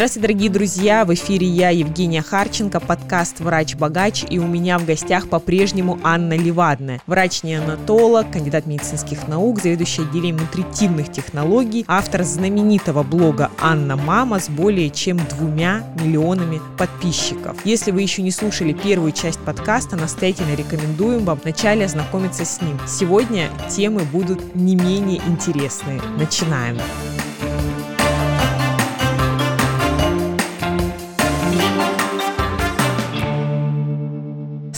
Здравствуйте, дорогие друзья! В эфире я, Евгения Харченко, подкаст «Врач-богач», и у меня в гостях по-прежнему Анна Левадная, врач-неонатолог, кандидат медицинских наук, заведующая отделением нутритивных технологий, автор знаменитого блога «Анна Мама» с более чем двумя миллионами подписчиков. Если вы еще не слушали первую часть подкаста, настоятельно рекомендуем вам вначале ознакомиться с ним. Сегодня темы будут не менее интересные. Начинаем!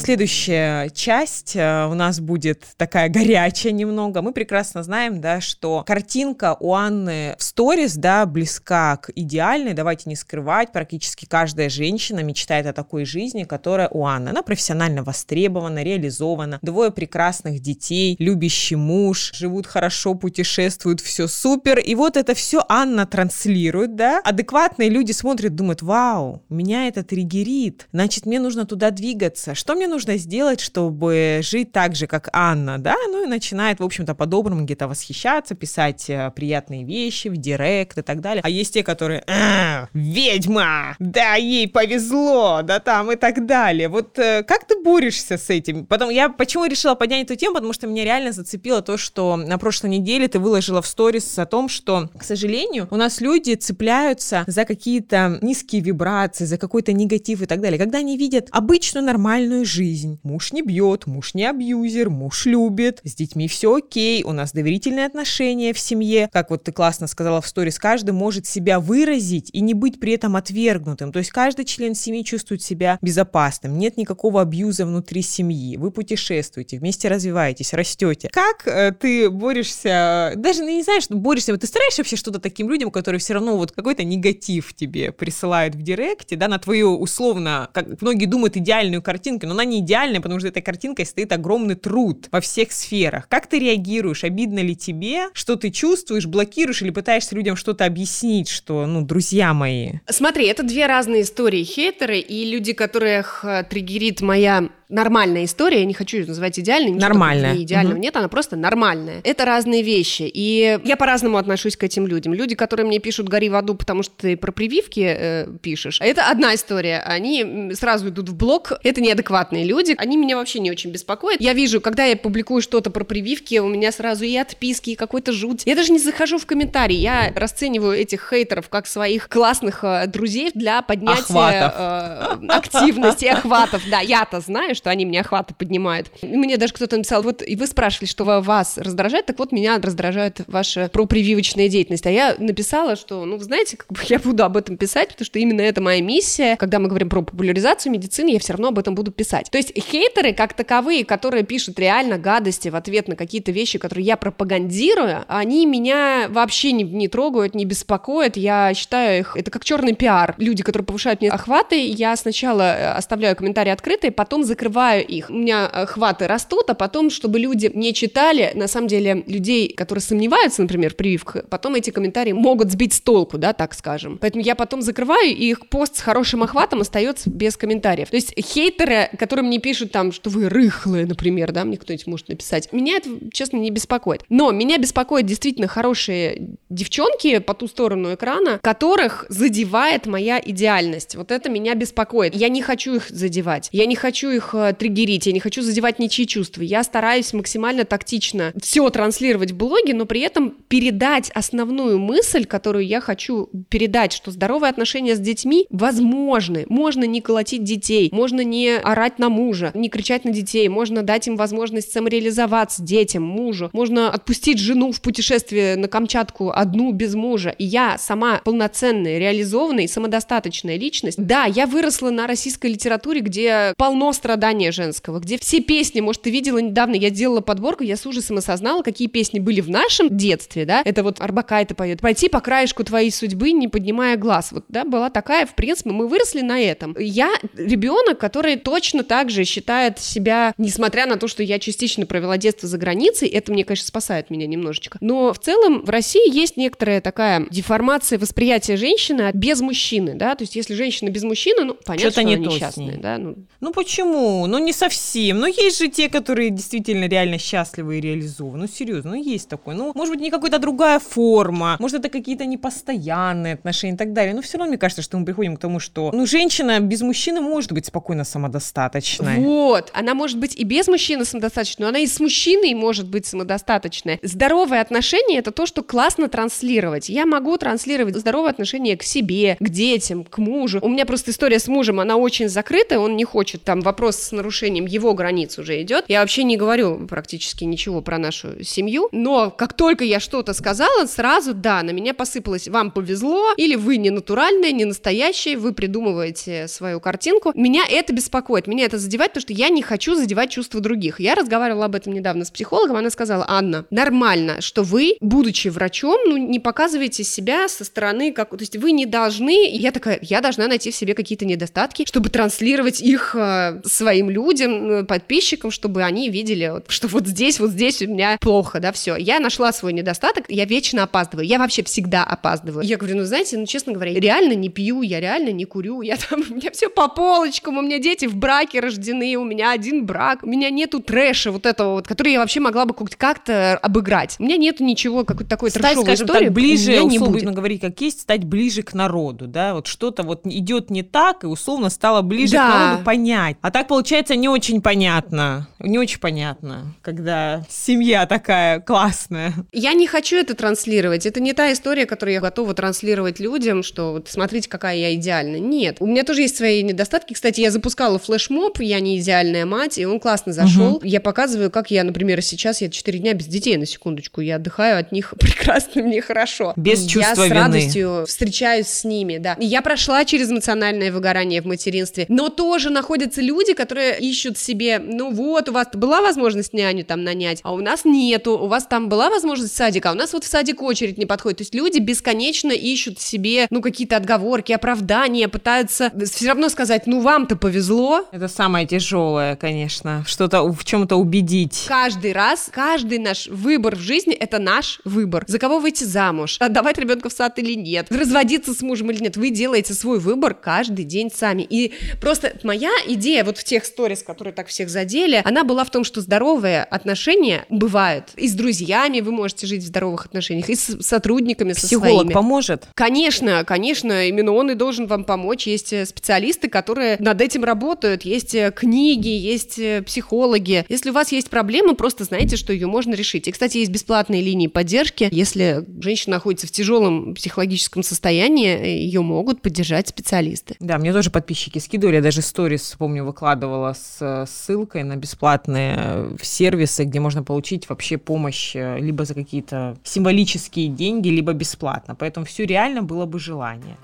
Следующая часть э, у нас будет такая горячая немного. Мы прекрасно знаем, да, что картинка у Анны в сторис, да, близка к идеальной. Давайте не скрывать, практически каждая женщина мечтает о такой жизни, которая у Анны. Она профессионально востребована, реализована. Двое прекрасных детей, любящий муж, живут хорошо, путешествуют, все супер. И вот это все Анна транслирует, да. Адекватные люди смотрят, думают, вау, меня это триггерит, значит, мне нужно туда двигаться. Что мне нужно сделать, чтобы жить так же, как Анна, да, ну и начинает, в общем-то, по-доброму где-то восхищаться, писать э, приятные вещи в директ и так далее. А есть те, которые, а, ведьма, да, ей повезло, да, там и так далее. Вот э, как ты борешься с этим? Потом я почему решила поднять эту тему, потому что меня реально зацепило то, что на прошлой неделе ты выложила в сторис о том, что, к сожалению, у нас люди цепляются за какие-то низкие вибрации, за какой-то негатив и так далее. Когда они видят обычную нормальную жизнь, жизнь. Муж не бьет, муж не абьюзер, муж любит, с детьми все окей, у нас доверительные отношения в семье. Как вот ты классно сказала в сторис, каждый может себя выразить и не быть при этом отвергнутым. То есть каждый член семьи чувствует себя безопасным, нет никакого абьюза внутри семьи. Вы путешествуете, вместе развиваетесь, растете. Как э, ты борешься, даже ну, не знаешь, борешься, вот ты стараешься вообще что-то таким людям, которые все равно вот какой-то негатив тебе присылают в директе, да, на твою условно, как многие думают, идеальную картинку, но она не идеальная, потому что этой картинкой стоит огромный труд во всех сферах. Как ты реагируешь? Обидно ли тебе? Что ты чувствуешь? Блокируешь или пытаешься людям что-то объяснить, что, ну, друзья мои? Смотри, это две разные истории. Хейтеры и люди, которых э, триггерит моя нормальная история, я не хочу ее называть идеальной, нормальная. Не идеального угу. нет, она просто нормальная. Это разные вещи, и я по-разному отношусь к этим людям. Люди, которые мне пишут «гори в аду», потому что ты про прививки э, пишешь, это одна история, они сразу идут в блог, это неадекватные люди, они меня вообще не очень беспокоят. Я вижу, когда я публикую что-то про прививки, у меня сразу и отписки, и какой-то жуть. Я даже не захожу в комментарии, я расцениваю этих хейтеров как своих классных э, друзей для поднятия э, активности, охватов. Да, я-то знаю, что они мне охваты поднимают. Мне даже кто-то написал, вот и вы спрашивали, что вас раздражает, так вот меня раздражает ваша пропрививочная деятельность. А я написала, что, ну, вы знаете, как бы я буду об этом писать, потому что именно это моя миссия. Когда мы говорим про популяризацию медицины, я все равно об этом буду писать. То есть хейтеры, как таковые, которые пишут реально гадости в ответ на какие-то вещи, которые я пропагандирую, они меня вообще не, не трогают, не беспокоят. Я считаю их, это как черный пиар. Люди, которые повышают мне охваты, я сначала э, оставляю комментарии открытые, потом закрываю их. У меня э, хваты растут, а потом, чтобы люди не читали, на самом деле, людей, которые сомневаются, например, в прививках, потом эти комментарии могут сбить с толку, да, так скажем. Поэтому я потом закрываю, и их пост с хорошим охватом остается без комментариев. То есть хейтеры, которые мне пишут там, что вы рыхлые, например, да, мне кто-нибудь может написать, меня это, честно, не беспокоит. Но меня беспокоят действительно хорошие девчонки по ту сторону экрана, которых задевает моя идеальность. Вот это меня беспокоит. Я не хочу их задевать. Я не хочу их э, триггерить, я не хочу задевать ничьи чувства. Я стараюсь максимально тактично все транслировать в блоге, но при этом передать основную мысль, которую я хочу передать, что здоровые отношения с детьми возможны. Можно не колотить детей, можно не орать на мужа, не кричать на детей, можно дать им возможность самореализоваться детям, мужу, можно отпустить жену в путешествие на Камчатку одну без мужа. И я сама полноценная, реализованная и самодостаточная личность. Да, я выросла на российской литературе, где полно страданий звания женского, где все песни, может, ты видела недавно, я делала подборку, я с ужасом осознала, какие песни были в нашем детстве, да, это вот Арбакайте поет, пройти по краешку твоей судьбы, не поднимая глаз, вот, да, была такая, в принципе, мы выросли на этом. Я ребенок, который точно так также считает себя, несмотря на то, что я частично провела детство за границей, это мне, конечно, спасает меня немножечко. Но в целом в России есть некоторая такая деформация восприятия женщины без мужчины, да, то есть если женщина без мужчины, ну, понятно, что, что не она несчастная, да. Ну. ну почему? Ну не совсем. Ну есть же те, которые действительно реально счастливы и реализованы. Ну серьезно, ну есть такой. Ну, может быть, не какая-то другая форма, может, это какие-то непостоянные отношения и так далее. Но все равно мне кажется, что мы приходим к тому, что, ну, женщина без мужчины может быть спокойно самодостаточной. Вот, она может быть и без мужчины самодостаточной, но она и с мужчиной может быть самодостаточная. Здоровые отношения — это то, что классно транслировать. Я могу транслировать здоровое отношение к себе, к детям, к мужу. У меня просто история с мужем, она очень закрытая, он не хочет, там вопрос с нарушением его границ уже идет. Я вообще не говорю практически ничего про нашу семью, но как только я что-то сказала, сразу, да, на меня посыпалось, вам повезло, или вы не натуральная, не настоящая, вы придумываете свою картинку. Меня это беспокоит, меня это задевает, потому что я не хочу задевать чувства других. Я разговаривала об этом недавно с психологом, она сказала, Анна, нормально, что вы, будучи врачом, ну, не показываете себя со стороны, как, то есть вы не должны, я такая, я должна найти в себе какие-то недостатки, чтобы транслировать их э, своим людям, э, подписчикам, чтобы они видели, что вот здесь, вот здесь у меня плохо, да, все. Я нашла свой недостаток, я вечно опаздываю, я вообще всегда опаздываю. Я говорю, ну, знаете, ну, честно говоря, реально не пью, я реально не курю, я там, у меня все по полочкам, у меня дети в браке рождены, у меня один брак, у меня нету трэша вот этого вот, который я вообще могла бы как-то обыграть. У меня нету ничего, какой-то такой трэшовой скажем истории. Так, ближе, не будет. говорить, как есть, стать ближе к народу, да, вот что-то вот идет не так, и условно стало ближе да. к народу понять. А так получается не очень понятно, не очень понятно, когда семья такая классная. Я не хочу это транслировать, это не та история, которую я готова транслировать людям, что вот смотрите, какая я идеальна. Нет, у меня тоже есть свои недостатки. Кстати, я запускала флешмоб, я не идеальная мать, и он классно зашел. Угу. Я показываю, как я, например, сейчас, я 4 дня без детей, на секундочку, я отдыхаю от них прекрасно, мне хорошо. Без чувства Я с радостью встречаюсь с ними, да. Я прошла через эмоциональное выгорание в материнстве, но тоже находятся люди, которые ищут себе, ну вот, у вас была возможность няню там нанять, а у нас нету, у вас там была возможность садика, а у нас вот в садик очередь не подходит. То есть люди бесконечно ищут себе, ну, какие-то отговорки, оправдания, пытаются все равно сказать, ну, вам-то повезло. Это самое тяжелое, конечно, что-то в чем-то убедить. Каждый раз, каждый наш выбор в жизни — это наш выбор. За кого выйти замуж, отдавать ребенка в сад или нет, разводиться с мужем или нет. Вы делаете свой выбор каждый день сами. И просто моя идея вот в тех сторис, которые так всех задели, она была в том, что здоровые отношения бывают. И с друзьями вы можете жить в здоровых отношениях, и с сотрудниками, Психолог со своими. поможет? Конечно, конечно, именно он и должен вам помочь. Есть э, специалисты, которые над этим работают, есть э, книги, есть э, психологи. Если у вас есть проблема, просто знайте, что ее можно решить. И, кстати, есть бесплатные линии поддержки. Если женщина находится в тяжелом психологическом состоянии, ее могут поддержать специалисты. Да, мне тоже подписчики скидывали, я даже сторис, помню, выкладывала с ссылкой на бесплатные сервисы, где можно получить вообще помощь либо за какие-то символические деньги, либо бесплатно. Поэтому все реально было бы желание.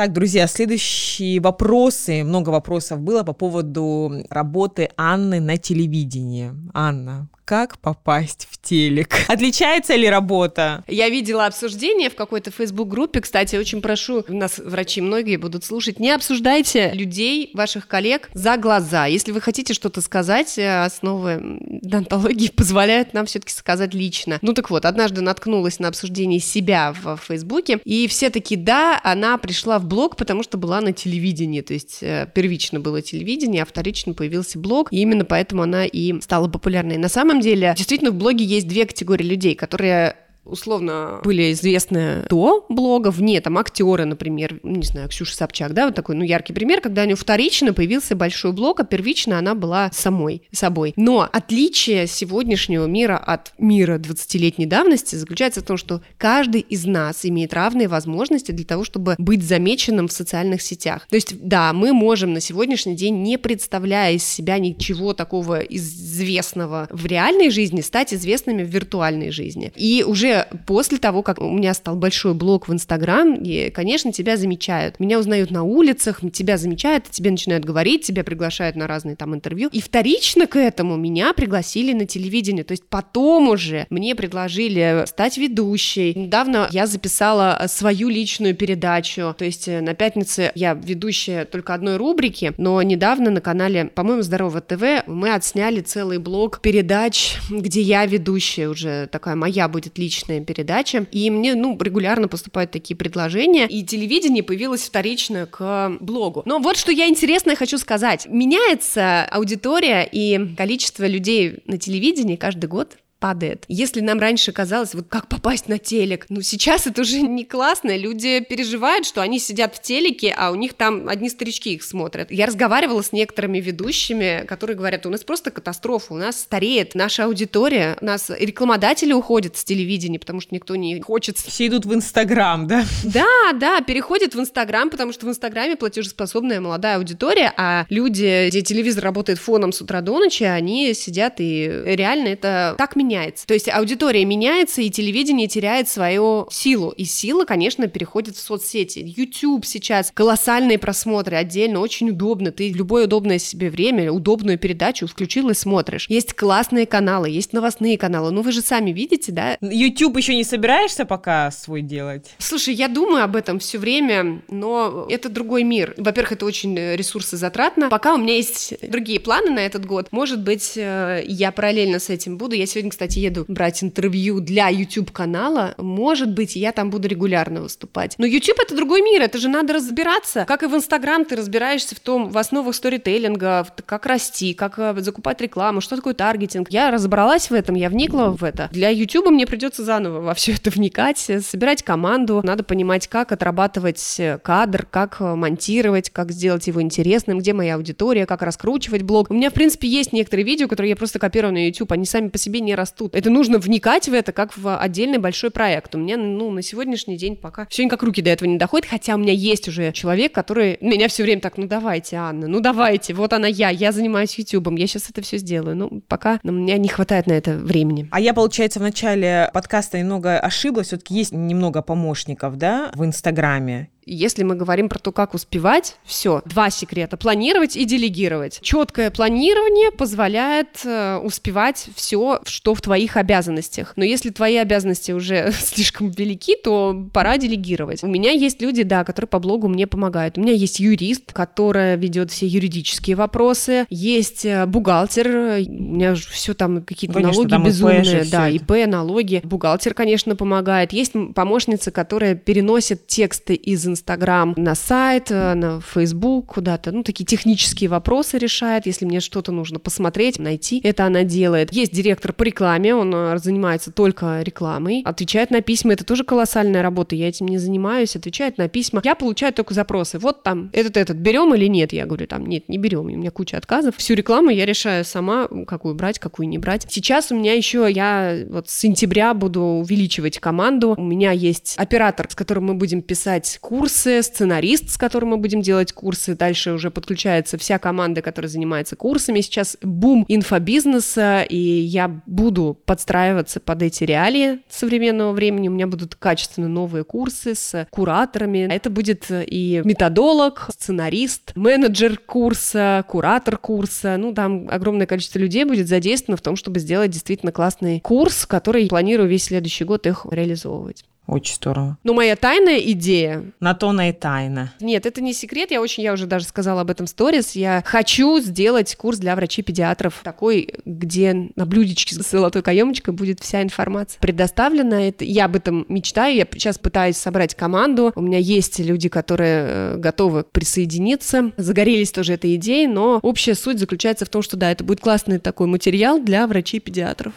Так, друзья, следующие вопросы, много вопросов было по поводу работы Анны на телевидении. Анна, как попасть в телек. Отличается ли работа? Я видела обсуждение в какой-то Facebook-группе. Кстати, очень прошу, нас врачи многие будут слушать, не обсуждайте людей, ваших коллег, за глаза. Если вы хотите что-то сказать, э, основы донтологии позволяют нам все-таки сказать лично. Ну так вот, однажды наткнулась на обсуждение себя в Фейсбуке, и все таки да, она пришла в блог, потому что была на телевидении, то есть э, первично было телевидение, а вторично появился блог, и именно поэтому она и стала популярной. На самом деле, действительно, в блоге есть две категории людей, которые условно были известны до блога, вне, там, актеры, например, не знаю, Ксюша Собчак, да, вот такой, ну, яркий пример, когда у нее вторично появился большой блог, а первично она была самой собой. Но отличие сегодняшнего мира от мира 20-летней давности заключается в том, что каждый из нас имеет равные возможности для того, чтобы быть замеченным в социальных сетях. То есть, да, мы можем на сегодняшний день, не представляя из себя ничего такого известного в реальной жизни, стать известными в виртуальной жизни. И уже после того, как у меня стал большой блог в Инстаграм, и, конечно, тебя замечают. Меня узнают на улицах, тебя замечают, тебе начинают говорить, тебя приглашают на разные там интервью. И вторично к этому меня пригласили на телевидение. То есть потом уже мне предложили стать ведущей. Недавно я записала свою личную передачу. То есть э, на пятнице я ведущая только одной рубрики, но недавно на канале, по-моему, Здорово ТВ мы отсняли целый блок передач, где я ведущая уже такая моя будет личная передача. И мне, ну, регулярно поступают такие предложения. И телевидение появилось вторично к блогу. Но вот что я интересное хочу сказать. Меняется аудитория и количество людей на телевидении каждый год падает. Если нам раньше казалось, вот как попасть на телек, ну сейчас это уже не классно, люди переживают, что они сидят в телеке, а у них там одни старички их смотрят. Я разговаривала с некоторыми ведущими, которые говорят, у нас просто катастрофа, у нас стареет наша аудитория, у нас рекламодатели уходят с телевидения, потому что никто не хочет... Все идут в Инстаграм, да? Да, да, переходят в Инстаграм, потому что в Инстаграме платежеспособная молодая аудитория, а люди, где телевизор работает фоном с утра до ночи, они сидят и реально это так меня меняется. То есть аудитория меняется, и телевидение теряет свою силу. И сила, конечно, переходит в соцсети. YouTube сейчас, колоссальные просмотры отдельно, очень удобно. Ты любое удобное себе время, удобную передачу включил и смотришь. Есть классные каналы, есть новостные каналы. Ну, вы же сами видите, да? YouTube еще не собираешься пока свой делать? Слушай, я думаю об этом все время, но это другой мир. Во-первых, это очень ресурсозатратно. Пока у меня есть другие планы на этот год. Может быть, э, я параллельно с этим буду. Я сегодня, кстати, еду брать интервью для YouTube-канала, может быть, я там буду регулярно выступать. Но YouTube — это другой мир, это же надо разбираться. Как и в Instagram ты разбираешься в том, в основах сторителлинга, как расти, как э, закупать рекламу, что такое таргетинг. Я разобралась в этом, я вникла в это. Для YouTube мне придется заново во все это вникать, э, собирать команду, надо понимать, как отрабатывать э, кадр, как монтировать, как сделать его интересным, где моя аудитория, как раскручивать блог. У меня, в принципе, есть некоторые видео, которые я просто копирую на YouTube, они сами по себе не растут растут. Это нужно вникать в это как в отдельный большой проект. У меня, ну, на сегодняшний день пока все никак руки до этого не доходят, хотя у меня есть уже человек, который меня все время так, ну давайте, Анна, ну давайте, вот она я, я занимаюсь ютубом, я сейчас это все сделаю. Ну, пока у меня не хватает на это времени. А я, получается, в начале подкаста немного ошиблась, все-таки есть немного помощников, да, в Инстаграме. Если мы говорим про то, как успевать, все, два секрета. Планировать и делегировать. Четкое планирование позволяет э, успевать все, что в твоих обязанностях. Но если твои обязанности уже слишком велики, то пора делегировать. У меня есть люди, да, которые по блогу мне помогают. У меня есть юрист, которая ведет все юридические вопросы. Есть э, бухгалтер. У меня все там какие-то налоги безумные. да, ИП, налоги. Бухгалтер, конечно, помогает. Есть помощница, которая переносит тексты из Инстаграм на сайт, э, на Фейсбук, куда-то, ну, такие технические вопросы решает, если мне что-то нужно посмотреть, найти, это она делает. Есть директор по рекламе, он э, занимается только рекламой, отвечает на письма, это тоже колоссальная работа, я этим не занимаюсь, отвечает на письма. Я получаю только запросы, вот там, этот-этот, берем или нет? Я говорю, там, нет, не берем, у меня куча отказов. Всю рекламу я решаю сама, какую брать, какую не брать. Сейчас у меня еще, я вот с сентября буду увеличивать команду, у меня есть оператор, с которым мы будем писать курс, курсы, сценарист, с которым мы будем делать курсы. Дальше уже подключается вся команда, которая занимается курсами. Сейчас бум инфобизнеса, и я буду подстраиваться под эти реалии современного времени. У меня будут качественно новые курсы с кураторами. Это будет и методолог, сценарист, менеджер курса, куратор курса. Ну, там огромное количество людей будет задействовано в том, чтобы сделать действительно классный курс, который планирую весь следующий год их реализовывать. Очень здорово. Но моя тайная идея... На то на и тайна. Нет, это не секрет, я очень, я уже даже сказала об этом в сторис, я хочу сделать курс для врачей-педиатров, такой, где на блюдечке с золотой каемочкой будет вся информация предоставлена. Это, я об этом мечтаю, я сейчас пытаюсь собрать команду, у меня есть люди, которые э, готовы присоединиться, загорелись тоже этой идеей, но общая суть заключается в том, что да, это будет классный такой материал для врачей-педиатров.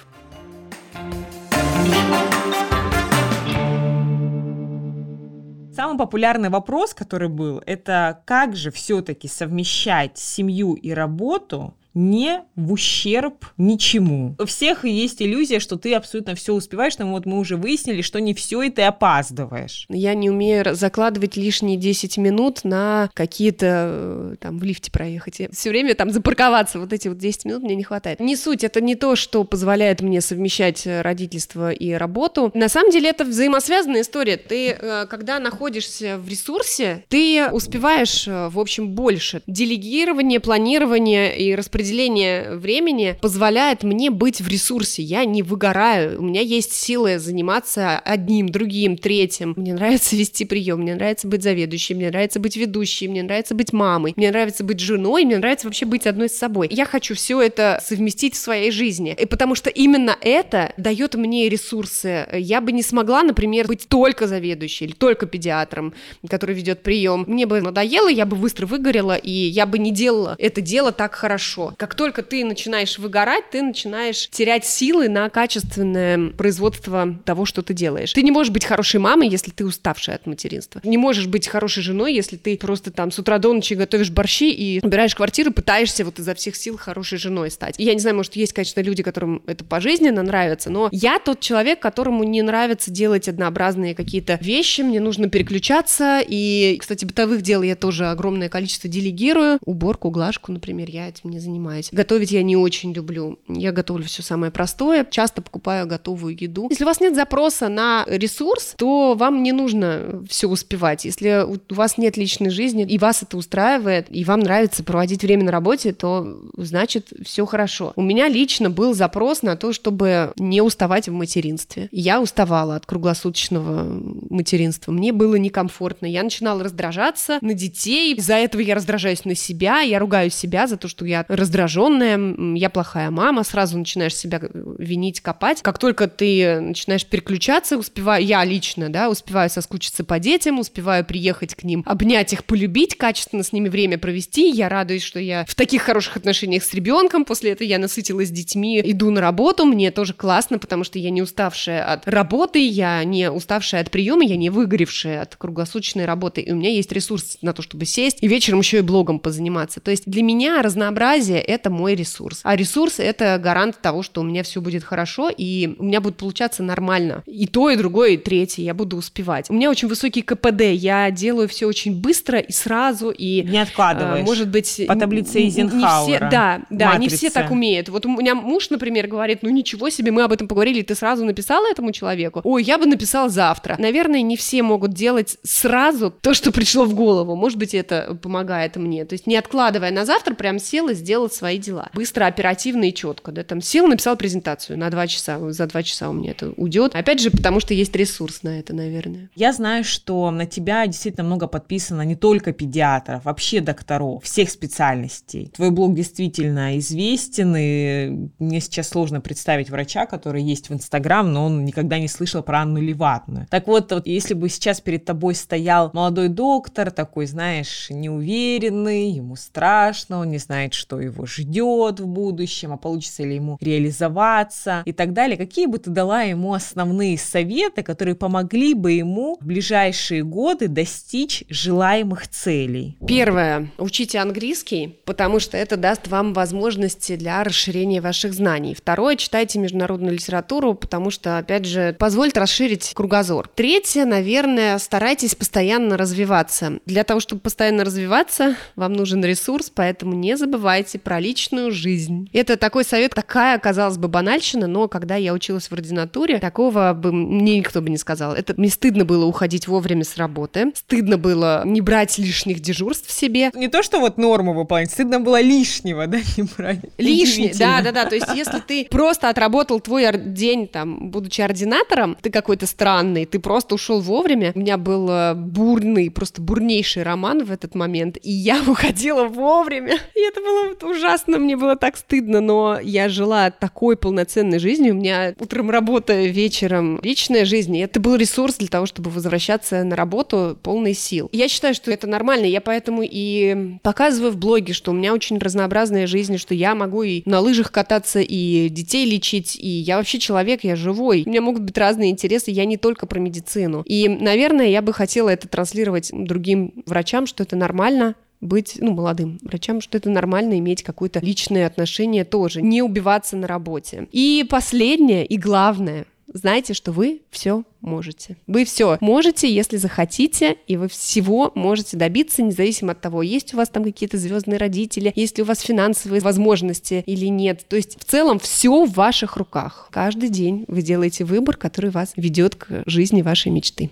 Самый популярный вопрос, который был, это как же все-таки совмещать семью и работу, не в ущерб ничему. У всех есть иллюзия, что ты абсолютно все успеваешь, но вот мы уже выяснили, что не все, и ты опаздываешь. Я не умею закладывать лишние 10 минут на какие-то э, там в лифте проехать. все время там запарковаться, вот эти вот 10 минут мне не хватает. Не суть, это не то, что позволяет мне совмещать родительство и работу. На самом деле это взаимосвязанная история. Ты, э, когда находишься в ресурсе, ты успеваешь, э, в общем, больше. Делегирование, планирование и распределение времени позволяет мне быть в ресурсе. Я не выгораю. У меня есть силы заниматься одним, другим, третьим. Мне нравится вести прием, мне нравится быть заведующей, мне нравится быть ведущей, мне нравится быть мамой, мне нравится быть женой, мне нравится вообще быть одной с собой. Я хочу все это совместить в своей жизни. И потому что именно это дает мне ресурсы. Я бы не смогла, например, быть только заведующей или только педиатром, который ведет прием. Мне бы надоело, я бы быстро выгорела, и я бы не делала это дело так хорошо. Как только ты начинаешь выгорать, ты начинаешь терять силы на качественное производство того, что ты делаешь. Ты не можешь быть хорошей мамой, если ты уставшая от материнства. Не можешь быть хорошей женой, если ты просто там с утра до ночи готовишь борщи и убираешь квартиру, пытаешься вот изо всех сил хорошей женой стать. Я не знаю, может, есть, конечно, люди, которым это пожизненно нравится, но я тот человек, которому не нравится делать однообразные какие-то вещи, мне нужно переключаться, и, кстати, бытовых дел я тоже огромное количество делегирую, уборку, глажку, например, я этим не занимаюсь. Готовить я не очень люблю, я готовлю все самое простое, часто покупаю готовую еду. Если у вас нет запроса на ресурс, то вам не нужно все успевать. Если у вас нет личной жизни, и вас это устраивает, и вам нравится проводить время на работе, то значит все хорошо. У меня лично был запрос на то, чтобы не уставать в материнстве. Я уставала от круглосуточного материнства. Мне было некомфортно. Я начинала раздражаться на детей. Из-за этого я раздражаюсь на себя. Я ругаю себя за то, что я раздраженная, я плохая мама. Сразу начинаешь себя винить, копать. Как только ты начинаешь переключаться, успеваю, я лично, да, успеваю соскучиться по детям, успеваю приехать к ним, обнять их, полюбить, качественно с ними время провести. Я радуюсь, что я в таких хороших отношениях с ребенком. После этого я насытилась детьми, иду на работу. Мне тоже классно, потому что я не уставшая от работы, я не уставшая от приема, я не выгоревшая от круглосуточной работы. И у меня есть ресурс на то, чтобы сесть и вечером еще и блогом позаниматься. То есть для меня разнообразие — это мой ресурс. А ресурс — это гарант того, что у меня все будет хорошо, и у меня будет получаться нормально. И то, и другое, и третье. Я буду успевать. У меня очень высокий КПД. Я делаю все очень быстро и сразу, и... Не откладываешь. А, может быть... По таблице Эйзенхауэра. Не все, да, да, Матрица. не все так умеют. Вот у меня муж, например, говорит, ну ничего себе, мы об этом поговорили, ты сразу написала этому человеку? Ой, я бы написал завтра. Наверное, не все могут делать сразу то, что пришло в голову. Может быть, это помогает мне. То есть не откладывая на завтра, прям сел и сделал свои дела. Быстро, оперативно и четко. Да, там сел, написал презентацию на два часа. За два часа у меня это уйдет. Опять же, потому что есть ресурс на это, наверное. Я знаю, что на тебя действительно много подписано не только педиатров, вообще докторов, всех специальностей. Твой блог действительно известен, и мне сейчас сложно представить врача, который есть в Инстаграм, но он никогда не слышал про Анну Леватную. Так вот, вот, если бы сейчас перед тобой стоял молодой доктор, такой, знаешь, неуверенный, ему страшно, он не знает, что его ждет в будущем, а получится ли ему реализоваться и так далее, какие бы ты дала ему основные советы, которые помогли бы ему в ближайшие годы достичь желаемых целей? Первое. Учите английский, потому что это даст вам возможности для расширения ваших знаний. Второе. Читайте международную литературу, потому что, опять же, позволит расширить кругозор. Третье. Наверное, старайтесь постоянно развиваться. Для того, чтобы постоянно развиваться, вам нужен ресурс, поэтому не забывайте про личную жизнь. Это такой совет, такая, казалось бы, банальщина, но когда я училась в ординатуре, такого бы мне никто бы не сказал. Это мне стыдно было уходить вовремя с работы, стыдно было не брать лишних дежурств себе. Не то, что вот норму выполнять, стыдно было лишнего, да, не брать. Лишнее, да, да, да. То есть, если ты просто отработал твой день, там, будучи ординатором, ты какой-то странный, ты просто ушел вовремя. У меня был э, бурный, просто бурнейший роман в этот момент, и я уходила вовремя. И это было ужасно, мне было так стыдно, но я жила такой полноценной жизнью. У меня утром работа, вечером личная жизнь, и это был ресурс для того, чтобы возвращаться на работу полной сил. Я считаю, что это нормально, я поэтому и показываю в блоге, что у меня очень разнообразная жизнь, что я могу и на лыжах кататься, и детей лечить, и я вообще человек, я живой. У меня могут быть разные интересы, я не только про медицину. И, наверное, я бы хотела это транслировать другим врачам, что это нормально, быть, ну, молодым врачам, что это нормально иметь какое-то личное отношение тоже, не убиваться на работе. И последнее, и главное, знайте, что вы все можете. Вы все можете, если захотите, и вы всего можете добиться, независимо от того, есть у вас там какие-то звездные родители, есть ли у вас финансовые возможности или нет. То есть в целом все в ваших руках. Каждый день вы делаете выбор, который вас ведет к жизни вашей мечты.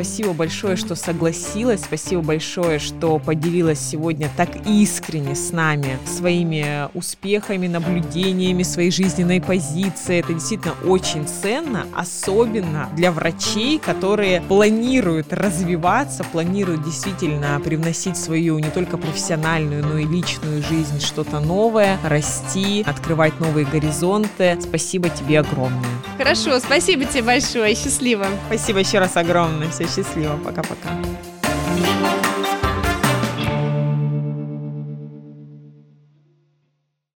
Спасибо большое, что согласилась. Спасибо большое, что поделилась сегодня так искренне с нами своими успехами, наблюдениями, своей жизненной позиции. Это действительно очень ценно, особенно для врачей, которые планируют развиваться, планируют действительно привносить свою не только профессиональную, но и личную жизнь что-то новое, расти, открывать новые горизонты. Спасибо тебе огромное. Хорошо, спасибо тебе большое, счастливо. Спасибо еще раз огромное. Все счастливо. Пока-пока.